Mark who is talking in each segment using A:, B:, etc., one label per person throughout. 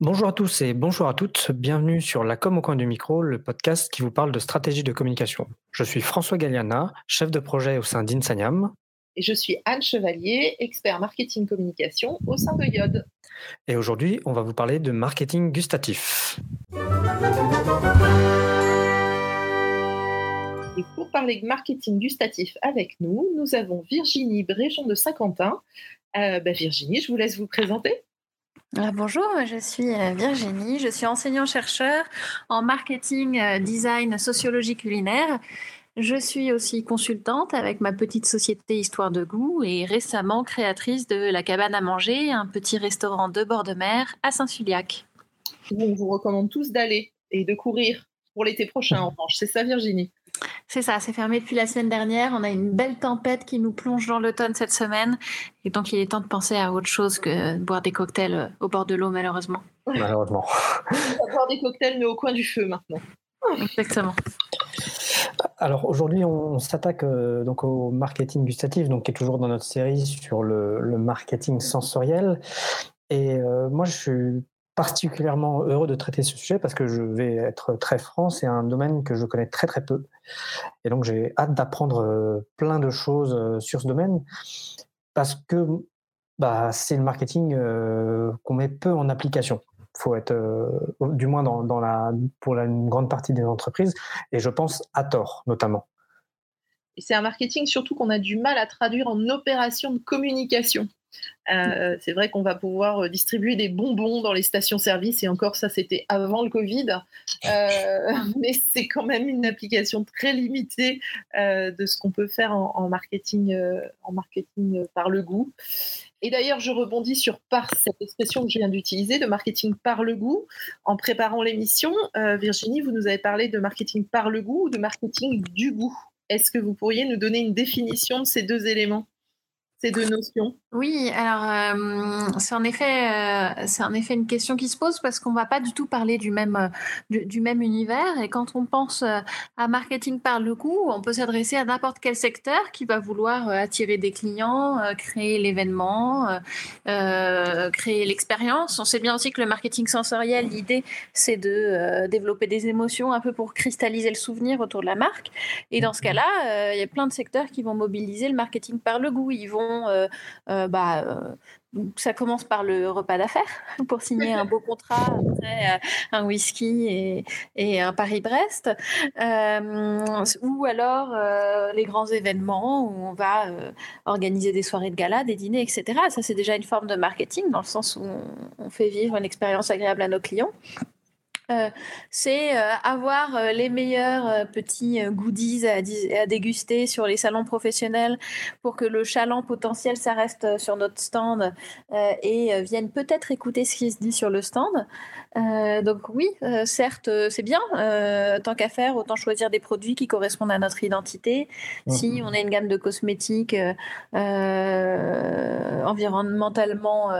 A: Bonjour à tous et bonjour à toutes. Bienvenue sur La Com au coin du micro, le podcast qui vous parle de stratégie de communication. Je suis François Galliana, chef de projet au sein d'Insaniam.
B: Et je suis Anne Chevalier, expert marketing communication au sein de Yod.
A: Et aujourd'hui, on va vous parler de marketing gustatif.
B: Et pour parler de marketing gustatif avec nous, nous avons Virginie Bréjon de Saint-Quentin. Euh, bah, Virginie, je vous laisse vous présenter.
C: Ah, bonjour, je suis euh, Virginie, je suis enseignant-chercheur en marketing, euh, design, sociologie culinaire. Je suis aussi consultante avec ma petite société Histoire de goût et récemment créatrice de La Cabane à manger, un petit restaurant de bord de mer à Saint-Suliac.
B: On vous recommande tous d'aller et de courir pour l'été prochain en revanche. C'est ça Virginie?
C: C'est ça, c'est fermé depuis la semaine dernière. On a une belle tempête qui nous plonge dans l'automne cette semaine. Et donc, il est temps de penser à autre chose que boire des cocktails euh, au bord de l'eau, malheureusement.
A: Malheureusement.
B: Boire des cocktails, mais au coin du feu maintenant.
C: Exactement.
A: Alors aujourd'hui, on s'attaque euh, donc au marketing gustatif, donc qui est toujours dans notre série sur le, marketing sensoriel. Et euh, moi, je suis particulièrement heureux de traiter ce sujet parce que je vais être très franc, c'est un domaine que je connais très très peu. Et donc j'ai hâte d'apprendre euh, plein de choses euh, sur ce domaine parce que bah, c'est le marketing euh, qu'on met peu en application. faut être, du moins dans, la, pour une grande partie des entreprises, et je pense à tort notamment.
B: C'est un marketing surtout qu'on a du mal à traduire en opération de communication. Euh, c'est vrai qu'on va pouvoir euh, distribuer des bonbons dans les stations-service, et encore ça, c'était avant le Covid, euh, mais c'est quand même une application très limitée de ce qu'on peut faire en, marketing, en marketing par le goût. Et d'ailleurs, je rebondis sur par cette expression que je viens d'utiliser, de marketing par le goût. En préparant l'émission, Virginie, vous nous avez parlé de marketing par le goût ou de marketing du goût. Est-ce que vous pourriez nous donner une définition de ces deux éléments ces deux notions?
C: Oui, alors euh, c'est en effet euh, c'est en effet une question qui se pose parce qu'on va pas du tout parler du même euh, du, même univers et quand on pense à marketing par le coup, on peut s'adresser à n'importe quel secteur qui va vouloir attirer des clients, créer l'événement, créer l'expérience. On sait bien aussi que le marketing sensoriel, l'idée c'est de développer des émotions un peu pour cristalliser le souvenir autour de la marque. Et dans ce cas-là, il y a plein de secteurs qui vont mobiliser le marketing par le goût. Ils vont bah, euh, ça commence par le repas d'affaires pour signer un beau contrat, après un whisky et, un Paris-Brest, ou alors les grands événements où on va organiser des soirées de gala, des dîners, etc. Ça, c'est déjà une forme de marketing dans le sens où on fait vivre une expérience agréable à nos clients. Euh, c'est euh, avoir euh, les meilleurs petits goodies à, déguster sur les salons professionnels pour que le chaland potentiel, ça reste sur notre stand et vienne peut-être écouter ce qui se dit sur le stand. donc oui, certes, c'est bien. tant qu'à faire, autant choisir des produits qui correspondent à notre identité. Si on a une gamme de cosmétiques environnementalement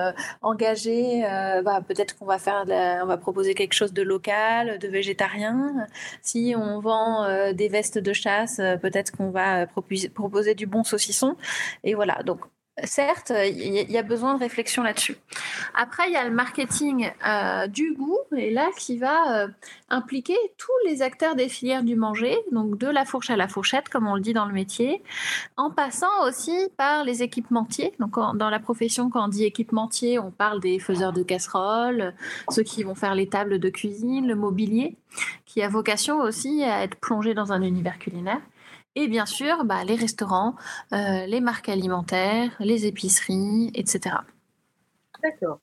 C: engagée, bah, peut-être qu'on va faire, on va proposer quelque chose de local de végétarien. Si on vend euh, des vestes de chasse, euh, peut-être qu'on va proposer du bon saucisson. Et voilà, donc certes, il y a besoin de réflexion là-dessus. Après, il y a le marketing euh, du goût, et là, qui va euh, impliquer tous les acteurs des filières du manger, donc de la fourche à la fourchette, comme on le dit dans le métier, en passant aussi par les équipementiers. Donc, dans la profession, quand on dit équipementier, on parle des faiseurs de casseroles, ceux qui vont faire les tables de cuisine, le mobilier, qui a vocation aussi à être plongé dans un univers culinaire. Et bien sûr, bah, les restaurants, euh, les marques alimentaires, les épiceries, etc.
B: D'accord.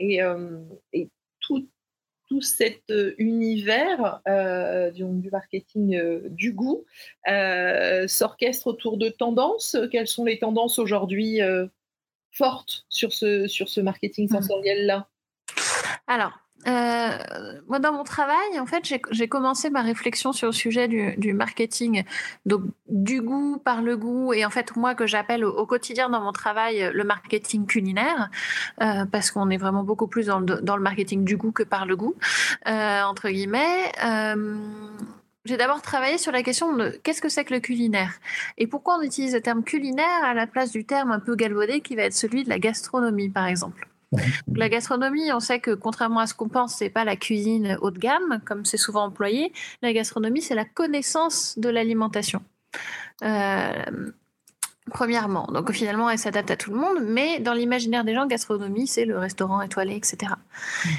B: Et, euh, tout, cet euh, univers du, marketing du goût s'orchestre autour de tendances. Quelles sont les tendances aujourd'hui fortes sur ce, sur ce marketing mmh. sensoriel-là?
C: Alors, euh, moi, dans mon travail, en fait, j'ai commencé ma réflexion sur le sujet du, marketing, donc du goût par le goût, et en fait, moi, que j'appelle au, quotidien dans mon travail le marketing culinaire, euh, parce qu'on est vraiment beaucoup plus dans le, marketing du goût que par le goût, euh, entre guillemets. j'ai d'abord travaillé sur la question de qu'est-ce que c'est que le culinaire et pourquoi on utilise le terme culinaire à la place du terme un peu galvaudé qui va être celui de la gastronomie, par exemple. La gastronomie, on sait que contrairement à ce qu'on pense, c'est pas la cuisine haut de gamme, comme c'est souvent employé. La gastronomie, c'est la connaissance de l'alimentation. Euh, premièrement, donc finalement, elle s'adapte à tout le monde, mais dans l'imaginaire des gens, gastronomie, c'est le restaurant étoilé, etc.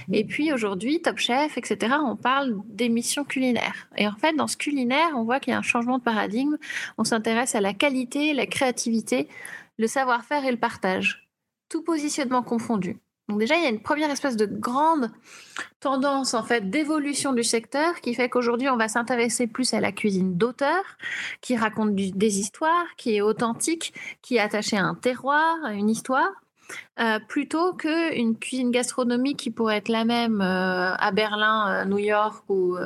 C: Mhm. Et puis aujourd'hui, Top Chef, etc., on parle d'émissions culinaires. Et en fait, dans ce culinaire, on voit qu'il y a un changement de paradigme. On s'intéresse à la qualité, la créativité, le savoir-faire et le partage. Tout positionnement confondu. Donc déjà, il y a une première espèce de grande tendance en fait d'évolution du secteur qui fait qu'aujourd'hui, on va s'intéresser plus à la cuisine d'auteur, qui raconte des histoires, qui est authentique, qui est attachée à un terroir, à une histoire. Euh, plutôt qu'une cuisine gastronomique qui pourrait être la même euh, à Berlin, euh, New York ou,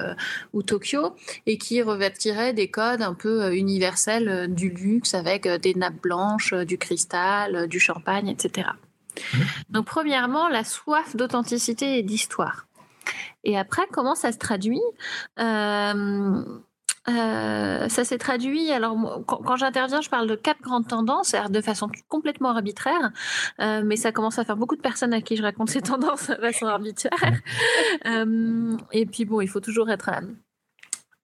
C: ou, Tokyo, et qui revêtirait des codes un peu universels du luxe avec des nappes blanches, du cristal, du champagne, etc. Mmh. Donc, premièrement, la soif d'authenticité et d'histoire. Et après, comment ça se traduit? Euh, euh, ça s'est traduit. Alors, quand, j'interviens, je parle de quatre grandes tendances, de façon complètement arbitraire, euh, mais ça commence à faire beaucoup de personnes à qui je raconte ces tendances de façon arbitraire. et puis, bon, il faut toujours être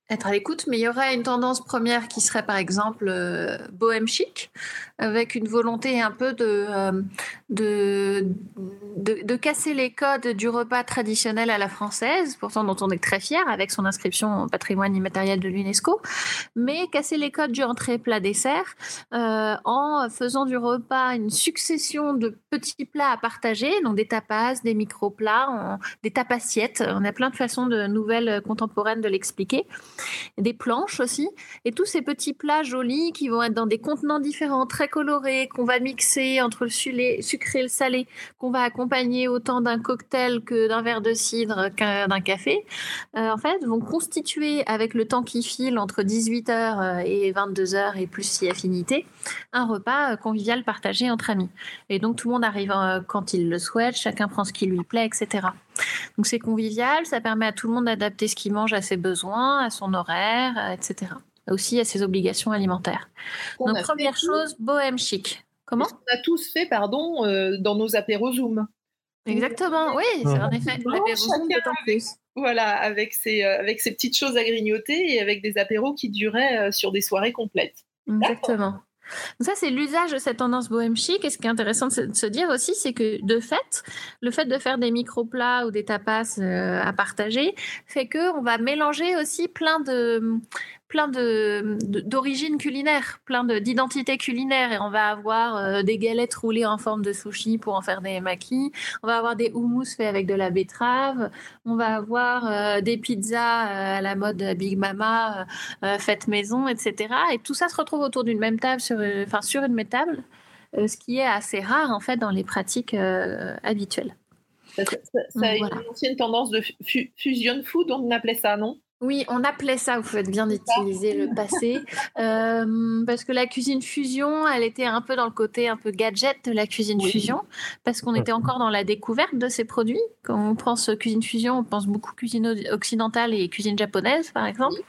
C: être à l'écoute, mais il y aurait une tendance première qui serait par exemple euh, bohème chic, avec une volonté un peu euh, de, de, casser les codes du repas traditionnel à la française, pourtant dont on est très fier avec son inscription au patrimoine immatériel de l'UNESCO, mais casser les codes du entrée plat dessert euh, en faisant du repas une succession de petits plats à partager, donc des tapas, des micro-plats, des tapassiettes. On a plein de façons de nouvelles contemporaines de l'expliquer des planches aussi, et tous ces petits plats jolis qui vont être dans des contenants différents, très colorés, qu'on va mixer entre le sucré et le salé, qu'on va accompagner autant d'un cocktail que d'un verre de cidre qu'un d'un café, euh, en fait, vont constituer avec le temps qui file entre 18h euh, et 22h et plus si affinité, un repas euh, convivial partagé entre amis. Et donc tout le monde arrive quand il le souhaite, chacun prend ce qui lui plaît, etc. Donc c'est convivial, ça permet à tout le monde d'adapter ce qu'il mange à ses besoins, à son horaire, euh, etc. Aussi à ses obligations alimentaires. Donc première chose, bohème chic. Comment
B: On a tous fait, pardon, euh, dans nos apéros Zoom?
C: Exactement, oui, c'est en effet l'apéro Zoom plus.
B: Voilà, avec ces, euh, avec ces petites choses à grignoter et avec des apéros qui duraient sur des soirées complètes.
C: Exactement ça, c'est l'usage de cette tendance bohème chic. Et ce qui est intéressant de se dire aussi, c'est que de fait, le fait de faire des micro-plats ou des tapas euh, à partager fait qu'on va mélanger aussi plein de, plein de, d'origines culinaires, plein d'identités culinaires. Et on va avoir euh, des galettes roulées en forme de sushi pour en faire des maquis. On va avoir des houmous faits avec de la betterave. On va avoir euh, des pizzas euh, à la mode Big Mama faites maison, etc. Et tout ça se retrouve autour d'une même table, sur, enfin sur une même table, ce qui est assez rare en fait dans les pratiques habituelles.
B: Ça, a une ancienne tendance de fusion food, on appelait ça, non?
C: Oui, on appelait ça, vous faites bien d'utiliser le passé, euh, parce que la cuisine fusion, elle était un peu dans le côté un peu gadget de la cuisine fusion, parce qu'on était encore dans la découverte de ces produits. Quand on pense cuisine fusion, on pense beaucoup cuisine occidentale et cuisine japonaise, par exemple.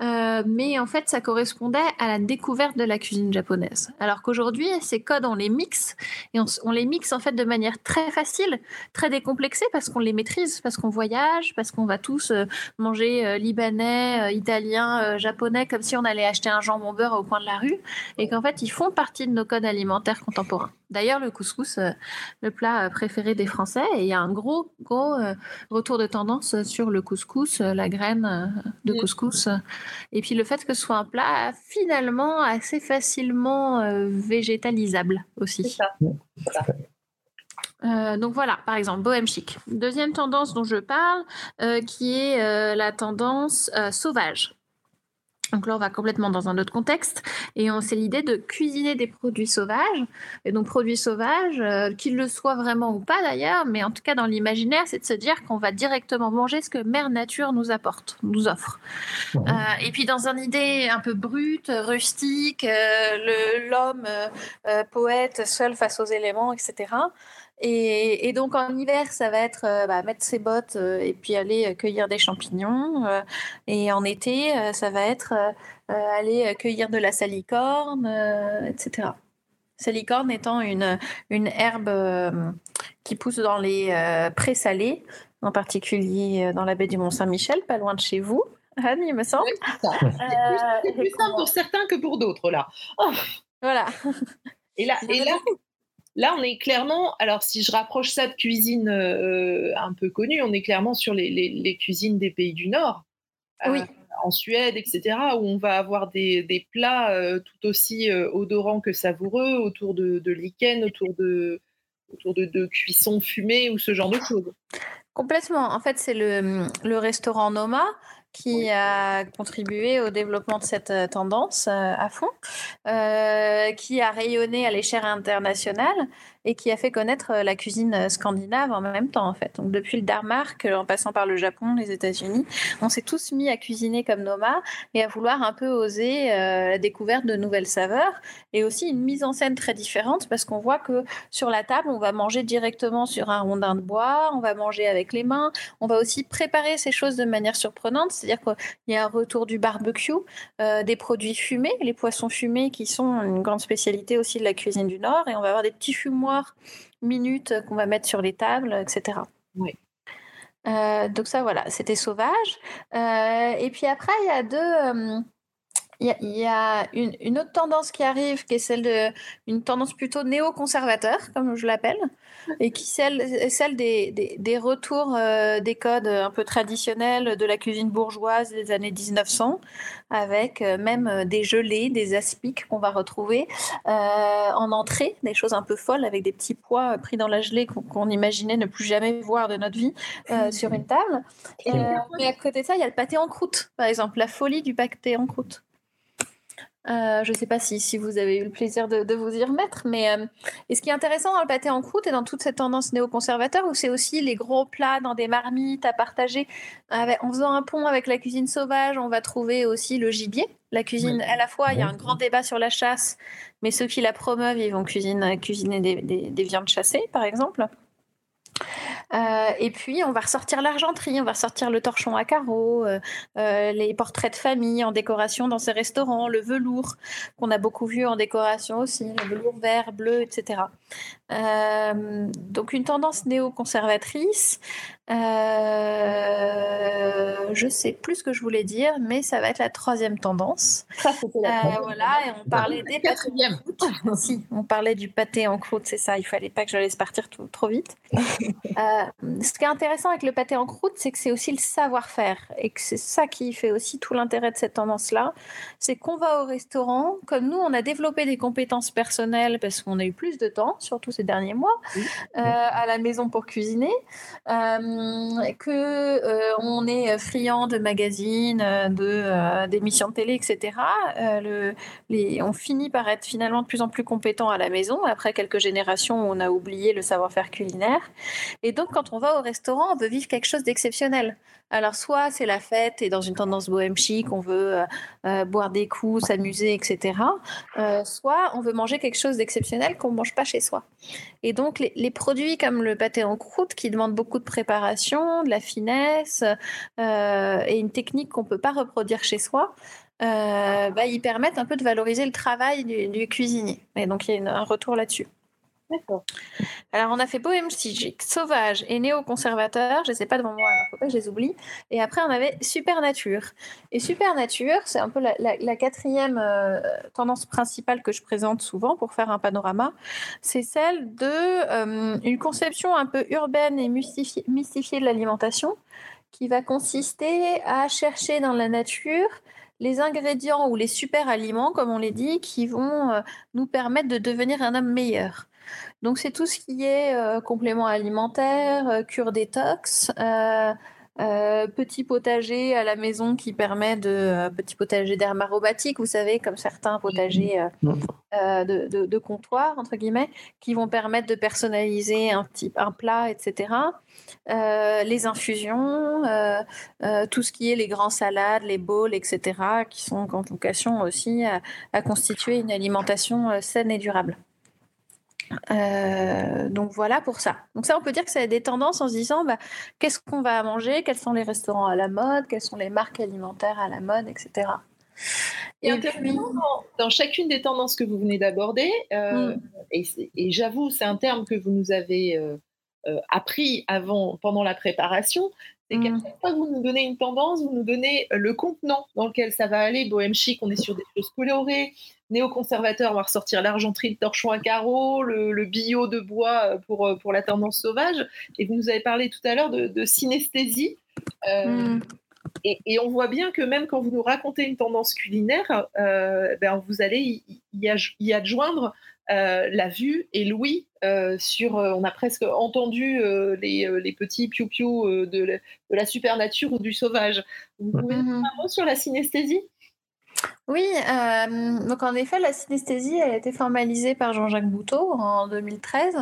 C: Euh, mais en fait, ça correspondait à la découverte de la cuisine japonaise. Alors qu'aujourd'hui, ces codes, on les mixe, et on, les mixe en fait de manière très facile, très décomplexée, parce qu'on les maîtrise, parce qu'on voyage, parce qu'on va tous euh, manger libanais, euh, italien, euh, japonais, comme si on allait acheter un jambon beurre au coin de la rue, et qu'en fait, ils font partie de nos codes alimentaires contemporains. D'ailleurs, le couscous, euh, le plat préféré des Français, et il y a un gros, gros retour de tendance sur le couscous, la graine de couscous, et puis le fait que ce soit un plat finalement assez facilement végétalisable aussi. C'est ça. Euh, donc voilà, par exemple, bohème chic. Deuxième tendance dont je parle, euh, qui est euh, la tendance sauvage. Donc là, on va complètement dans un autre contexte. Et c'est l'idée de cuisiner des produits sauvages. Et donc, produits sauvages, qu'ils le soient vraiment ou pas d'ailleurs, mais en tout cas, dans l'imaginaire, c'est de se dire qu'on va directement manger ce que Mère Nature nous apporte, nous offre. et puis, dans une idée un peu brute, rustique, l'homme poète seul face aux éléments, etc. Et, donc en hiver, ça va être euh, bah, mettre ses bottes euh, et puis aller euh, cueillir des champignons. et en été, ça va être aller cueillir de la salicorne, etc. Salicorne étant une, une herbe, qui pousse dans les prés-salés, en particulier dans la baie du Mont-Saint-Michel, pas loin de chez vous. Anne, il me semble.
B: c'est plus, simple pour certains que pour d'autres, là. Oh.
C: Voilà.
B: Et là, et là, là, on est clairement, alors si je rapproche ça de cuisine un peu connue, on est clairement sur les, les, cuisines des pays du Nord.
C: Oui
B: en Suède, etc., où on va avoir des, plats euh, tout aussi euh, odorants que savoureux autour de, de lichen, autour de, autour de, de cuissons fumées ou ce genre de choses.
C: Complètement. En fait, c'est le, le, restaurant Noma qui a contribué au développement de cette euh, tendance à fond, qui a rayonné à l'échelle internationale et qui a fait connaître euh, la cuisine euh, scandinave en même temps en fait. Donc depuis le Danemark, euh, en passant par le Japon, les États-Unis, on s'est tous mis à cuisiner comme Noma et à vouloir un peu oser la découverte de nouvelles saveurs et aussi une mise en scène très différente parce qu'on voit que sur la table, on va manger directement sur un rondin de bois, on va manger avec les mains, on va aussi préparer ces choses de manière surprenante, c'est-à-dire qu'il y a un retour du barbecue, des produits fumés, les poissons fumés qui sont une grande spécialité aussi de la cuisine du Nord et on va avoir des petits fumoirs minutes qu'on va mettre sur les tables, etc.
B: Oui.
C: Euh, donc ça, voilà, c'était sauvage. Euh, et puis après, il y a deux... Euh, il y a, une, autre tendance qui arrive, qui est celle de une tendance plutôt néo-conservateur, comme je l'appelle, et qui celle, celle des, des, retours euh, des codes un peu traditionnels de la cuisine bourgeoise des années 1900, avec euh, même euh, des gelées, des aspics qu'on va retrouver en entrée, des choses un peu folles avec des petits pois pris dans la gelée qu'on imaginait ne plus jamais voir de notre vie sur une table. Et, mais à côté de ça, il y a le pâté en croûte, par exemple, la folie du pâté en croûte. Euh, je ne sais pas si, si, vous avez eu le plaisir de, vous y remettre, mais euh, et ce qui est intéressant dans le pâté en croûte et dans toute cette tendance néoconservateur, où c'est aussi les gros plats dans des marmites à partager, en faisant un pont avec la cuisine sauvage, on va trouver aussi le gibier. La cuisine, à la fois, il y a un grand débat sur la chasse, mais ceux qui la promeuvent, ils vont cuisiner, cuisiner des viandes chassées, par exemple. Euh, et puis, on va ressortir l'argenterie, on va ressortir le torchon à carreaux, euh, euh, les portraits de famille en décoration dans ces restaurants, le velours qu'on a beaucoup vu en décoration aussi, le velours vert, bleu, etc. donc, une tendance néo-conservatrice. je sais plus ce que je voulais dire, mais ça va être la troisième tendance. voilà, et on parlait des pâtés en si, on parlait du pâté en croûte, c'est ça. Il fallait pas que je laisse partir trop vite. Euh, ce qui est intéressant avec le pâté en croûte, c'est que c'est aussi le savoir-faire et que c'est ça qui fait aussi tout l'intérêt de cette tendance-là. C'est qu'on va au restaurant, comme nous, on a développé des compétences personnelles parce qu'on a eu plus de temps, surtout ces derniers mois, euh, à la maison pour cuisiner, euh, que on est friand de magazines, de d'émissions de télé, etc. Le, les, on finit par être finalement de plus en plus compétent à la maison après quelques générations on a oublié le savoir-faire culinaire. Et donc, quand on va au restaurant, on veut vivre quelque chose d'exceptionnel. Alors, soit c'est la fête et dans une tendance bohème on veut euh, euh, boire des coups, s'amuser, etc. Euh, soit on veut manger quelque chose d'exceptionnel qu'on ne mange pas chez soi. Et donc, les, produits comme le pâté en croûte, qui demandent beaucoup de préparation, de la finesse et une technique qu'on ne peut pas reproduire chez soi, bah, ils permettent un peu de valoriser le travail du, cuisinier. Et donc, il y a un retour là-dessus. Alors, on a fait Bohème Stygique, Sauvage et Néo-Conservateur. Je ne sais pas devant moi, il ne faut pas que je les oublie. Et après, on avait Super Nature. Et Super Nature, c'est un peu la, quatrième euh, tendance principale que je présente souvent pour faire un panorama. C'est celle de euh, une conception un peu urbaine et mystifiée, mystifiée de l'alimentation qui va consister à chercher dans la nature les ingrédients ou les super aliments, comme on les dit, qui vont euh, nous permettre de devenir un homme meilleur. Donc c'est tout ce qui est euh, complément alimentaire, euh, cure détox, euh, petit potager à la maison qui permet de petit potager d'herbe aromatique, vous savez, comme certains potagers de, comptoir entre guillemets, qui vont permettre de personnaliser un petit un plat, etc. les infusions, tout ce qui est les grands salades, les bowls, etc., qui sont en vocation aussi à constituer une alimentation saine et durable. Euh, donc voilà pour ça. Donc ça, on peut dire que a des tendances en se disant bah, qu'est-ce qu'on va manger, quels sont les restaurants à la mode, quelles sont les marques alimentaires à la mode, etc.
B: Et, dans, chacune des tendances que vous venez d'aborder, euh, mm. et, j'avoue, c'est un terme que vous nous avez euh, appris avant, pendant la préparation, c'est qu'à chaque fois que vous nous donnez une tendance, vous nous donnez le contenant dans lequel ça va aller. Bohème chic, on est sur des choses colorées. Néoconservateur, on va ressortir l'argenterie, le torchon à carreaux, le, le bio de bois pour, pour la tendance sauvage. Et vous nous avez parlé tout à l'heure de, synesthésie. Mmh. Et, on voit bien que même quand vous nous racontez une tendance culinaire, euh, ben vous allez y, adjoindre euh, la vue et l'ouïe euh, sur. on a presque entendu les, petits piou-piou de, la supernature ou du sauvage. Vous pouvez mmh. un mot sur la synesthésie?
C: Oui, euh, donc en effet, la synesthésie a été formalisée par Jean-Jacques Bouteau en 2013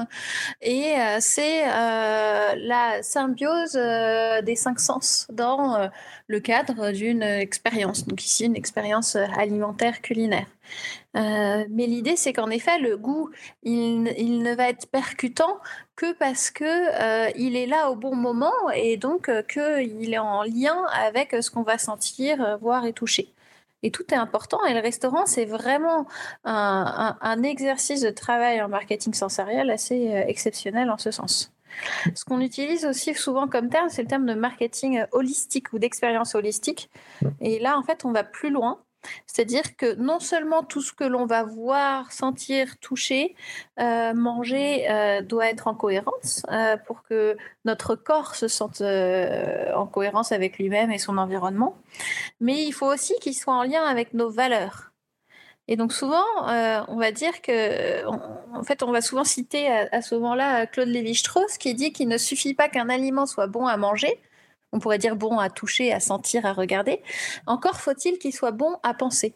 C: et euh, c'est euh, la symbiose des cinq sens dans le cadre d'une expérience, donc ici une expérience alimentaire culinaire. Mais l'idée, c'est qu'en effet, le goût, il, ne va être percutant que parce que il est là au bon moment et donc qu'il est en lien avec ce qu'on va sentir, voir et toucher. Et tout est important. Et le restaurant, c'est vraiment un, exercice de travail en marketing sensoriel assez euh, exceptionnel en ce sens. Ce qu'on utilise aussi souvent comme terme, c'est le terme de marketing holistique ou d'expérience holistique. Et là, en fait, on va plus loin. C'est-à-dire que non seulement tout ce que l'on va voir, sentir, toucher, euh, manger euh, doit être en cohérence euh, pour que notre corps se sente en cohérence avec lui-même et son environnement, mais il faut aussi qu'il soit en lien avec nos valeurs. Et donc souvent, on va dire que, en fait, on va souvent citer à, à ce moment-là Claude Lévi-Strauss qui dit qu'il ne suffit pas qu'un aliment soit bon à manger, on pourrait dire bon à toucher, à sentir, à regarder. Encore faut-il qu'il soit bon à penser.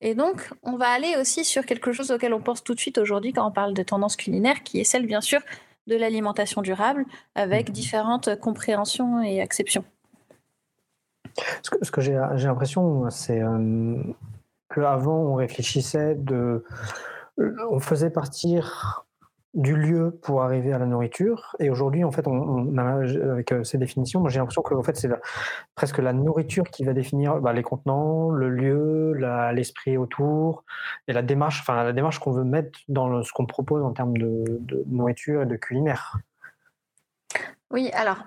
C: Et donc, on va aller aussi sur quelque chose auquel on pense tout de suite aujourd'hui quand on parle de tendance culinaire, qui est celle, bien sûr, de l'alimentation durable, avec différentes compréhensions et acceptions.
A: Ce que, j'ai l'impression, c'est euh, qu'avant, on réfléchissait de. On faisait partir du lieu pour arriver à la nourriture. Et aujourd'hui, en fait, on, avec euh, ces définitions, j'ai l'impression que en fait, c'est presque la nourriture qui va définir bah, les contenants, le lieu, l'esprit autour et la démarche, enfin la démarche qu'on veut mettre dans ce qu'on propose en termes de, nourriture et de culinaire.
C: Oui, alors.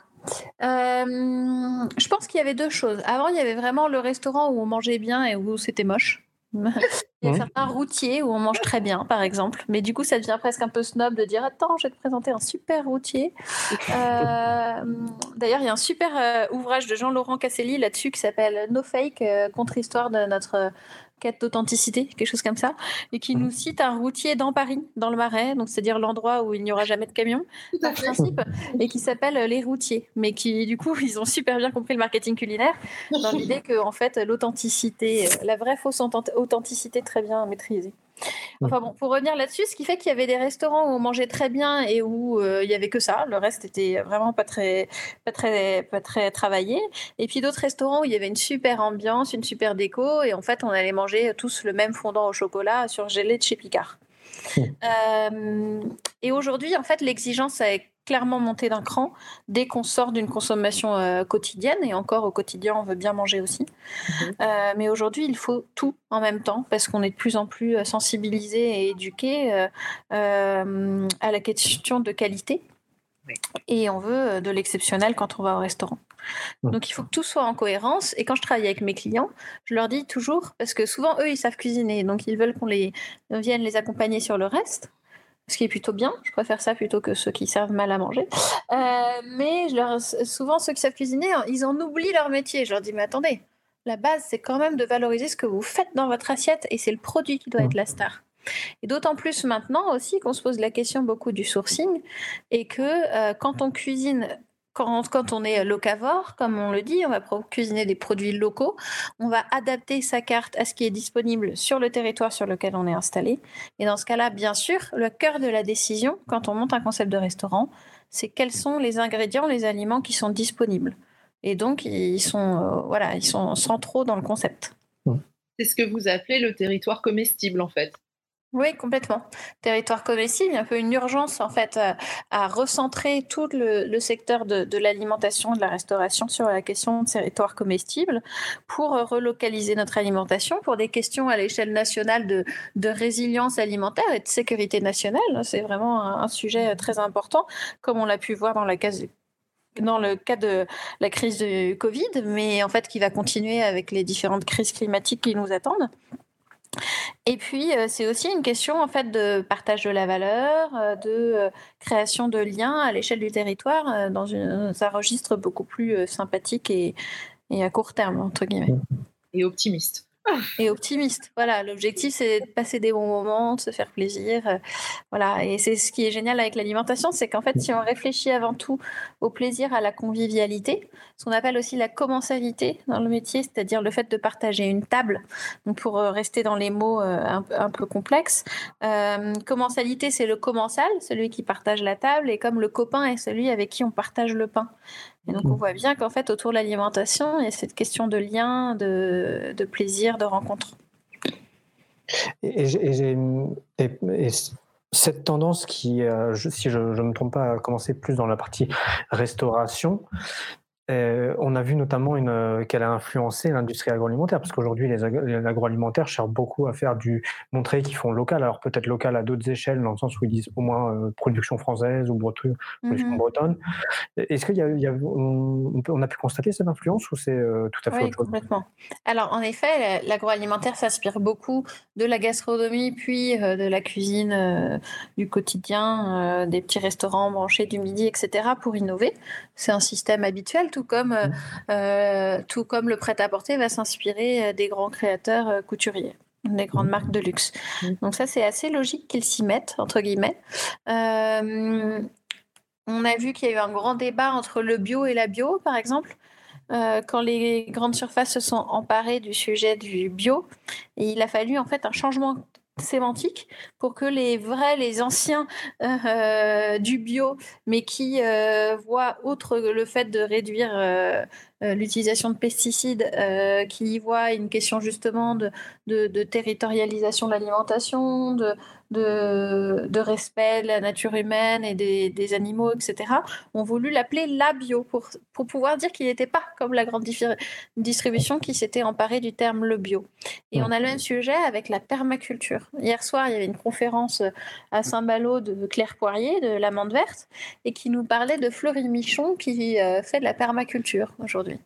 C: Euh, je pense qu'il y avait deux choses. Avant, il y avait vraiment le restaurant où on mangeait bien et où c'était moche. Il y a certains routiers où on mange très bien, par exemple. Mais du coup, ça devient presque un peu snob de dire Attends, je vais te présenter un super routier. Euh, d'ailleurs, il y a un super euh, ouvrage de Jean-Laurent Casselli là-dessus qui s'appelle No Fake, euh, contre-histoire de notre quête d'authenticité, quelque chose comme ça, et qui nous cite un routier dans Paris, dans le Marais, donc c'est-à-dire l'endroit où il n'y aura jamais de camion, par principe, et qui s'appelle Les Routiers, mais qui, du coup, ils ont super bien compris le marketing culinaire, dans l'idée que, en fait, l'authenticité, la vraie fausse authenticité très bien maîtrisée. Enfin bon, pour revenir là-dessus, ce qui fait qu'il y avait des restaurants où on mangeait très bien et où euh, il y avait que ça, le reste était vraiment pas très, pas très, pas très travaillé. Et puis d'autres restaurants où il y avait une super ambiance, une super déco, et en fait on allait manger tous le même fondant au chocolat sur gelée de chez Picard. Euh, et aujourd'hui, en fait, l'exigence a clairement monté d'un cran dès qu'on sort d'une consommation euh, quotidienne. Et encore au quotidien, on veut bien manger aussi. Mhm. Euh, mais aujourd'hui, il faut tout en même temps parce qu'on est de plus en plus sensibilisé et éduqué à la question de qualité. Et on veut de l'exceptionnel quand on va au restaurant. Donc il faut que tout soit en cohérence. Et quand je travaille avec mes clients, je leur dis toujours, parce que souvent eux, ils savent cuisiner, donc ils veulent qu'on les vienne les accompagner sur le reste. Ce qui est plutôt bien, je préfère ça plutôt que ceux qui servent mal à manger. Euh, mais je leur, souvent, ceux qui savent cuisiner, ils en oublient leur métier. Je leur dis, mais attendez, la base, c'est quand même de valoriser ce que vous faites dans votre assiette et c'est le produit qui doit être la star. Et d'autant plus maintenant aussi qu'on se pose la question beaucoup du sourcing et que euh, quand on cuisine quand, on est locavore, comme on le dit, on va cuisiner des produits locaux, on va adapter sa carte à ce qui est disponible sur le territoire sur lequel on est installé. Et dans ce cas-là, bien sûr, le cœur de la décision, quand on monte un concept de restaurant, c'est quels sont les ingrédients, les aliments qui sont disponibles. Et donc, ils sont, euh, voilà, ils sont centraux dans le concept.
B: C'est ce que vous appelez le territoire comestible, en fait.
C: Oui, complètement. Territoire comestible, un peu une urgence en fait à, recentrer tout le, secteur de, l'alimentation et de la restauration sur la question de territoire comestible pour relocaliser notre alimentation pour des questions à l'échelle nationale de, résilience alimentaire et de sécurité nationale. C'est vraiment un, sujet très important, comme on l'a pu voir dans dans le cas de la crise de Covid, mais en fait qui va continuer avec les différentes crises climatiques qui nous attendent. Et puis, euh, c'est aussi une question en fait de partage de la valeur, euh, de euh, création de liens à l'échelle du territoire dans, un registre beaucoup plus sympathique et, et, à court terme, entre guillemets.
B: Et optimiste
C: et optimiste. Voilà, l'objectif c'est de passer des bons moments, de se faire plaisir. Euh, voilà, et c'est ce qui est génial avec l'alimentation, c'est qu'en fait, si on réfléchit avant tout au plaisir, à la convivialité, ce qu'on appelle aussi la commensalité dans le métier, c'est-à-dire le fait de partager une table. Donc pour euh, rester dans les mots euh, un, peu complexes, commensalité c'est le commensal, celui qui partage la table, et comme le copain est celui avec qui on partage le pain. Et donc, on voit bien qu'en fait, autour de l'alimentation, il y a cette question de lien, de, de plaisir, de rencontre.
A: Et, cette tendance qui, euh, si je ne me trompe pas, a commencé plus dans la partie restauration, euh, on a vu notamment euh, qu'elle a influencé l'industrie agroalimentaire, parce qu'aujourd'hui, les, agroalimentaires cherchent beaucoup à faire du montrer qu'ils font local, alors peut-être local à d'autres échelles, dans le sens où ils disent au moins euh, production française ou production mmh bretonne. Est-ce qu'il y, a, on, a pu constater cette influence ou c'est tout à fait
C: oui, complètement. Alors en effet, l'agroalimentaire s'inspire beaucoup de la gastronomie, puis de la cuisine du quotidien, des petits restaurants branchés du midi, etc., pour innover. C'est un système habituel tout comme, euh, euh, tout comme le prêt-à-porter va s'inspirer euh, des grands créateurs couturiers des grandes marques de luxe. Donc ça, c'est assez logique qu'ils s'y mettent, entre guillemets. on a vu qu'il y a eu un grand débat entre le bio et la bio, par exemple. quand les grandes surfaces se sont emparées du sujet du bio, et il a fallu en fait un changement sémantique pour que les vrais, les anciens euh, du bio, mais qui euh, voient outre le fait de réduire euh, l'utilisation de pesticides, qui y voient une question justement de, de territorialisation de l'alimentation, de, de, respect de la nature humaine et des, animaux, etc., ont voulu l'appeler la bio pour, pour pouvoir dire qu'il n'était pas comme la grande distribution qui s'était emparée du terme le bio. Et on a le même sujet avec la permaculture. Hier soir, il y avait une conférence à Saint-Malo de Claire Poirier, de l'Amande Verte, et qui nous parlait de Florie Michon qui euh, fait de la permaculture aujourd'hui.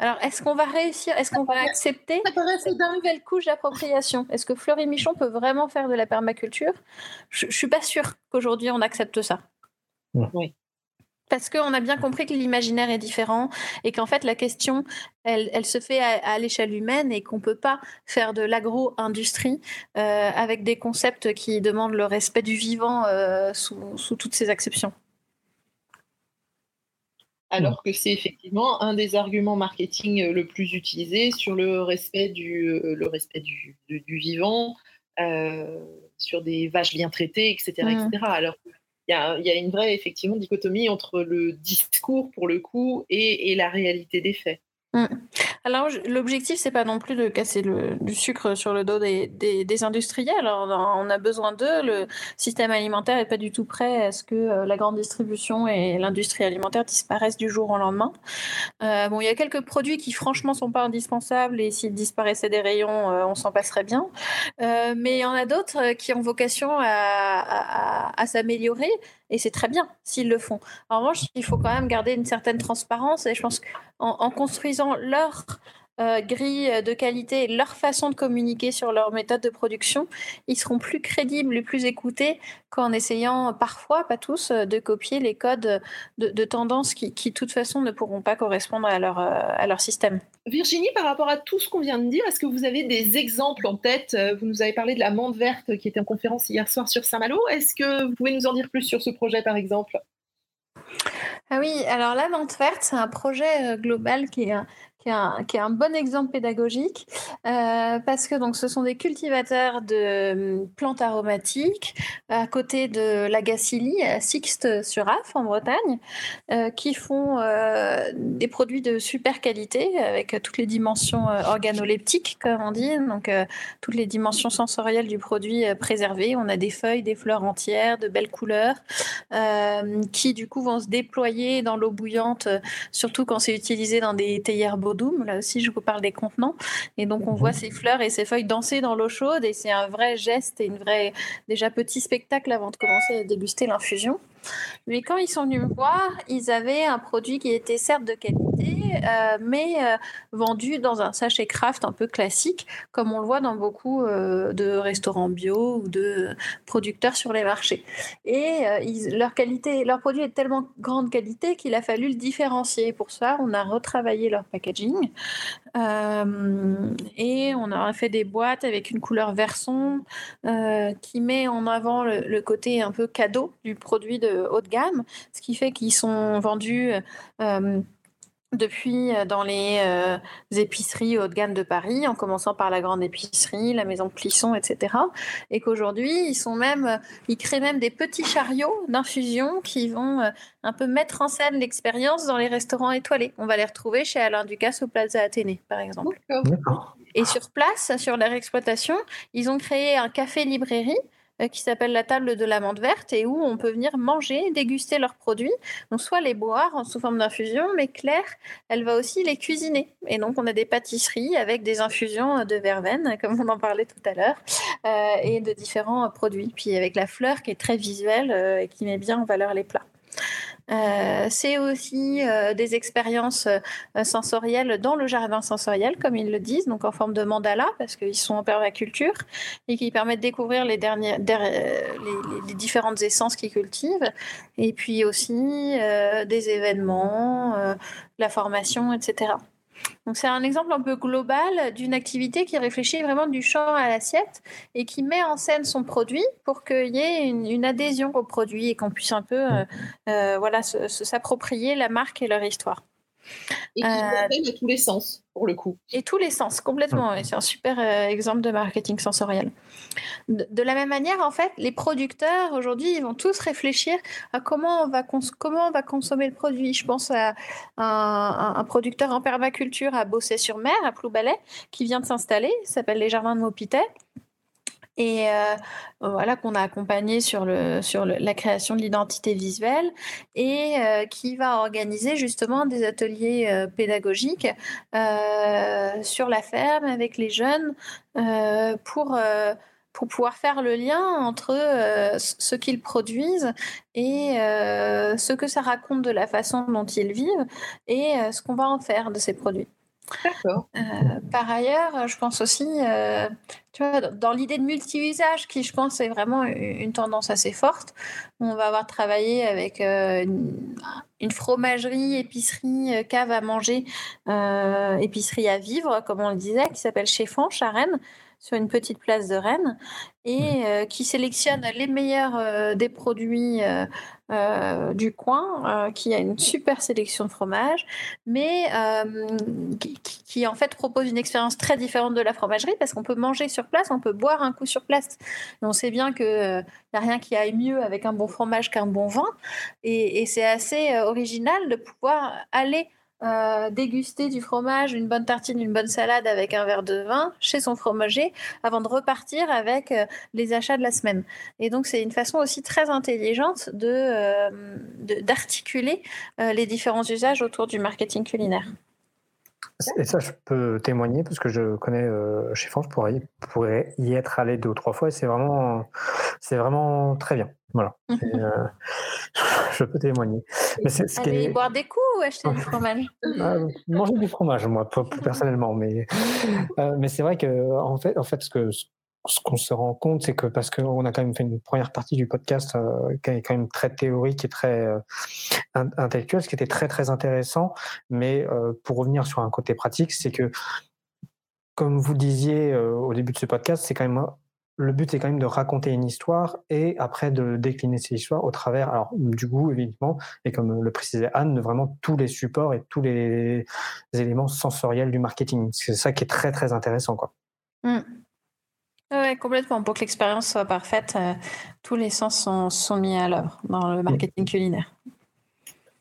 C: Alors, est-ce qu'on va réussir Est-ce qu'on va accepter cette nouvelle couche d'appropriation? Est-ce que Fleury Michon peut vraiment faire de la permaculture? Je ne suis pas sûre qu'aujourd'hui on accepte ça. Oui. Parce qu'on a bien compris que l'imaginaire est différent et qu'en fait la question, elle, se fait à, l'échelle humaine et qu'on ne peut pas faire de l'agro-industrie euh, avec des concepts qui demandent le respect du vivant euh, sous toutes ses acceptions
B: alors que c'est effectivement un des arguments marketing euh, le plus utilisé sur le respect du, euh, le respect du, du, vivant, euh, sur des vaches bien traitées, etc. etc. Alors il y a, y a, une vraie effectivement dichotomie entre le discours pour le coup et, et la réalité des faits.
C: Mmh. Alors, l'objectif, c'est pas non plus de casser le, du sucre sur le dos des, des, industriels. Alors, on a besoin d'eux. Le système alimentaire est pas du tout prêt à ce que euh, la grande distribution et l'industrie alimentaire disparaissent du jour au lendemain. Euh, bon, il y a quelques produits qui, franchement, sont pas indispensables et s'ils disparaissaient des rayons, euh, on s'en passerait bien. mais il y en a d'autres qui ont vocation à, à s'améliorer et c'est très bien s'ils le font. En revanche, il faut quand même garder une certaine transparence et je pense qu'en en construisant leur euh, grille de qualité et leur façon de communiquer sur leur méthode de production, ils seront plus crédibles et plus écoutés qu'en essayant parfois, pas tous, de copier les codes de, tendance qui, de toute façon, ne pourront pas correspondre à leur, à leur système.
B: Virginie, par rapport à tout ce qu'on vient de dire, est-ce que vous avez des exemples en tête Vous nous avez parlé de la menthe verte qui était en conférence hier soir sur Saint-Malo. Est-ce que vous pouvez nous en dire plus sur ce projet, par exemple?
C: Ah oui, alors la menthe verte, c'est un projet global qui est, qui est un, bon exemple pédagogique euh, parce que donc ce sont des cultivateurs de hum, plantes aromatiques à côté de la Gacilly à Sixte sur Af en Bretagne euh, qui font euh, des produits de super qualité avec toutes les dimensions organoleptiques comme on dit donc toutes les dimensions sensorielles du produit préservées. On a des feuilles des fleurs entières de belles couleurs qui du coup vont se déployer dans l'eau bouillante surtout quand c'est utilisé dans des théières Là aussi, je vous parle des contenants. Et donc, on voit mhm. ces fleurs et ces feuilles danser dans l'eau chaude. Et c'est un vrai geste et une vraie, déjà petit spectacle avant de commencer à déguster l'infusion. Mais quand ils sont venus me voir, ils avaient un produit qui était certes de qualité, euh, mais euh, vendu dans un sachet craft un peu classique, comme on le voit dans beaucoup euh, de restaurants bio ou de producteurs sur les marchés. Et leur qualité, leur produit est de tellement grande qualité qu'il a fallu le différencier. Pour ça, on a retravaillé leur packaging et on a fait des boîtes avec une couleur verson qui met en avant le, le côté un peu cadeau du produit de haut de gamme, ce qui fait qu'ils sont vendus euh, depuis euh, dans les euh, épiceries haut de gamme de Paris, en commençant par la grande épicerie, la maison Plisson, etc. Et qu'aujourd'hui, ils sont même, ils créent même des petits chariots d'infusion qui vont un peu mettre en scène l'expérience dans les restaurants étoilés. On va les retrouver chez Alain Ducasse au Plaza Athénée, par exemple. Et sur place, sur leur exploitation, ils ont créé un café-librairie euh, qui s'appelle la table de la menthe verte et où on peut venir manger, déguster leurs produits. Donc soit les boire sous forme d'infusion, mais Claire, elle va aussi les cuisiner. Et donc on a des pâtisseries avec des infusions de verveine, comme on en parlait tout à l'heure, euh, et de différents produits. Puis avec la fleur qui est très visuelle euh, et qui met bien en valeur les plats. Euh, c'est aussi euh, des expériences euh, sensorielles dans le jardin sensoriel, comme ils le disent, donc en forme de mandala, parce qu'ils sont en permaculture et qui permettent de découvrir les, les, différentes essences qu'ils cultivent, et puis aussi des événements, la formation, etc. Donc c'est un exemple un peu global d'une activité qui réfléchit vraiment du champ à l'assiette et qui met en scène son produit pour qu'il y ait une, adhésion au produit et qu'on puisse un peu euh, euh, s'approprier la marque et leur histoire.
B: Et qui euh, à tous les sens, pour le coup.
C: Et tous les sens, complètement. C'est un super euh, exemple de marketing sensoriel. De, la même manière, en fait, les producteurs, aujourd'hui, ils vont tous réfléchir à comment on va, comment on va consommer le produit. Je pense à un, un producteur en permaculture à Bossé-sur-Mer, à Ploubalais, qui vient de s'installer, s'appelle les Jardins de Maupitet et euh, voilà qu'on a accompagné sur, la création de l'identité visuelle et euh, qui va organiser justement des ateliers euh, pédagogiques sur la ferme avec les jeunes pour pouvoir faire le lien entre ce qu'ils produisent et ce que ça raconte de la façon dont ils vivent et ce qu'on va en faire de ces produits. Euh, par ailleurs, je pense aussi, euh, tu vois, dans l'idée de multi-usage, qui je pense est vraiment une tendance assez forte, on va avoir travaillé avec euh, une, fromagerie, épicerie, cave à manger, épicerie à vivre, comme on le disait, qui s'appelle Chez Fanche à Rennes, sur une petite place de Rennes et euh, qui sélectionne les meilleurs euh, des produits euh, du coin, qui a une super sélection de fromage, mais qui, en fait propose une expérience très différente de la fromagerie parce qu'on peut manger sur place, on peut boire un coup sur place. on sait bien qu'il n'y a rien qui aille mieux avec un bon fromage qu'un bon vin et, et c'est assez original de pouvoir aller euh, déguster du fromage, une bonne tartine, une bonne salade avec un verre de vin chez son fromager avant de repartir avec euh, les achats de la semaine. Et donc c'est une façon aussi très intelligente de, euh, d'articuler les différents usages autour du marketing culinaire.
A: Et ça, je peux témoigner parce que je connais chez France, je pourrais, pourrais, y être allé deux ou trois fois et c'est vraiment, c'est vraiment très bien. Voilà. Euh, je peux témoigner.
C: Mais c'est ce Aller boire des coups ou acheter du fromage?
A: Ah, Manger du fromage, moi, personnellement. Mais, euh, mais c'est vrai que en fait, en fait, ce que ce qu'on se rend compte, c'est que parce qu'on a quand même fait une première partie du podcast euh, qui est quand même très théorique et très intellectuelle, ce qui était très très intéressant. Mais pour revenir sur un côté pratique, c'est que comme vous disiez au début de ce podcast, c'est quand même le but est quand même de raconter une histoire et après de décliner ces histoires au travers, alors du goût évidemment, et comme le précisait Anne, de vraiment tous les supports et tous les éléments sensoriels du marketing. C'est ça qui est très très intéressant. Quoi.
C: Mmh. Oui, complètement. Pour que l'expérience soit parfaite, euh, tous les sens sont, mis à l'œuvre dans le marketing culinaire.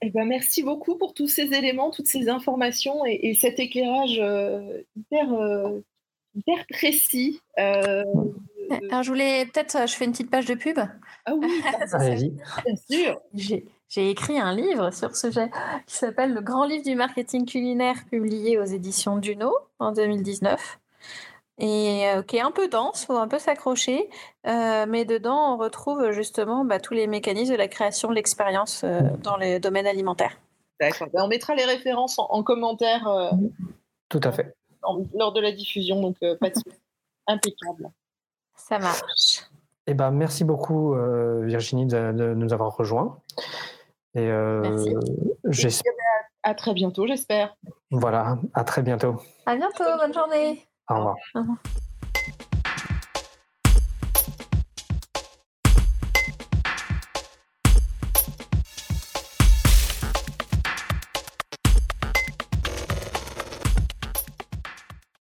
B: Eh ben, merci beaucoup pour tous ces éléments, toutes ces informations et, cet éclairage euh, hyper, euh, hyper, précis.
C: Alors, je voulais peut-être, je fais une petite page de pub.
B: Ah oui, bien sûr.
C: J'ai écrit un livre sur ce sujet qui s'appelle Le grand livre du marketing culinaire, publié aux éditions Duno en 2019 et euh, qui est un peu dense, faut un peu s'accrocher, euh, mais dedans on retrouve justement bah, tous les mécanismes de la création de l'expérience euh, dans les domaines alimentaires.
B: D'accord. Ben, on mettra les références en, commentaire.
A: Tout à fait.
B: lors de la diffusion, donc pas de Impeccable.
C: Ça marche.
A: Eh ben, merci beaucoup Virginie de, nous avoir rejoints. Et,
B: merci. À, à très bientôt, j'espère.
A: Voilà, à très bientôt.
C: À bientôt, bonne journée.
A: Au revoir.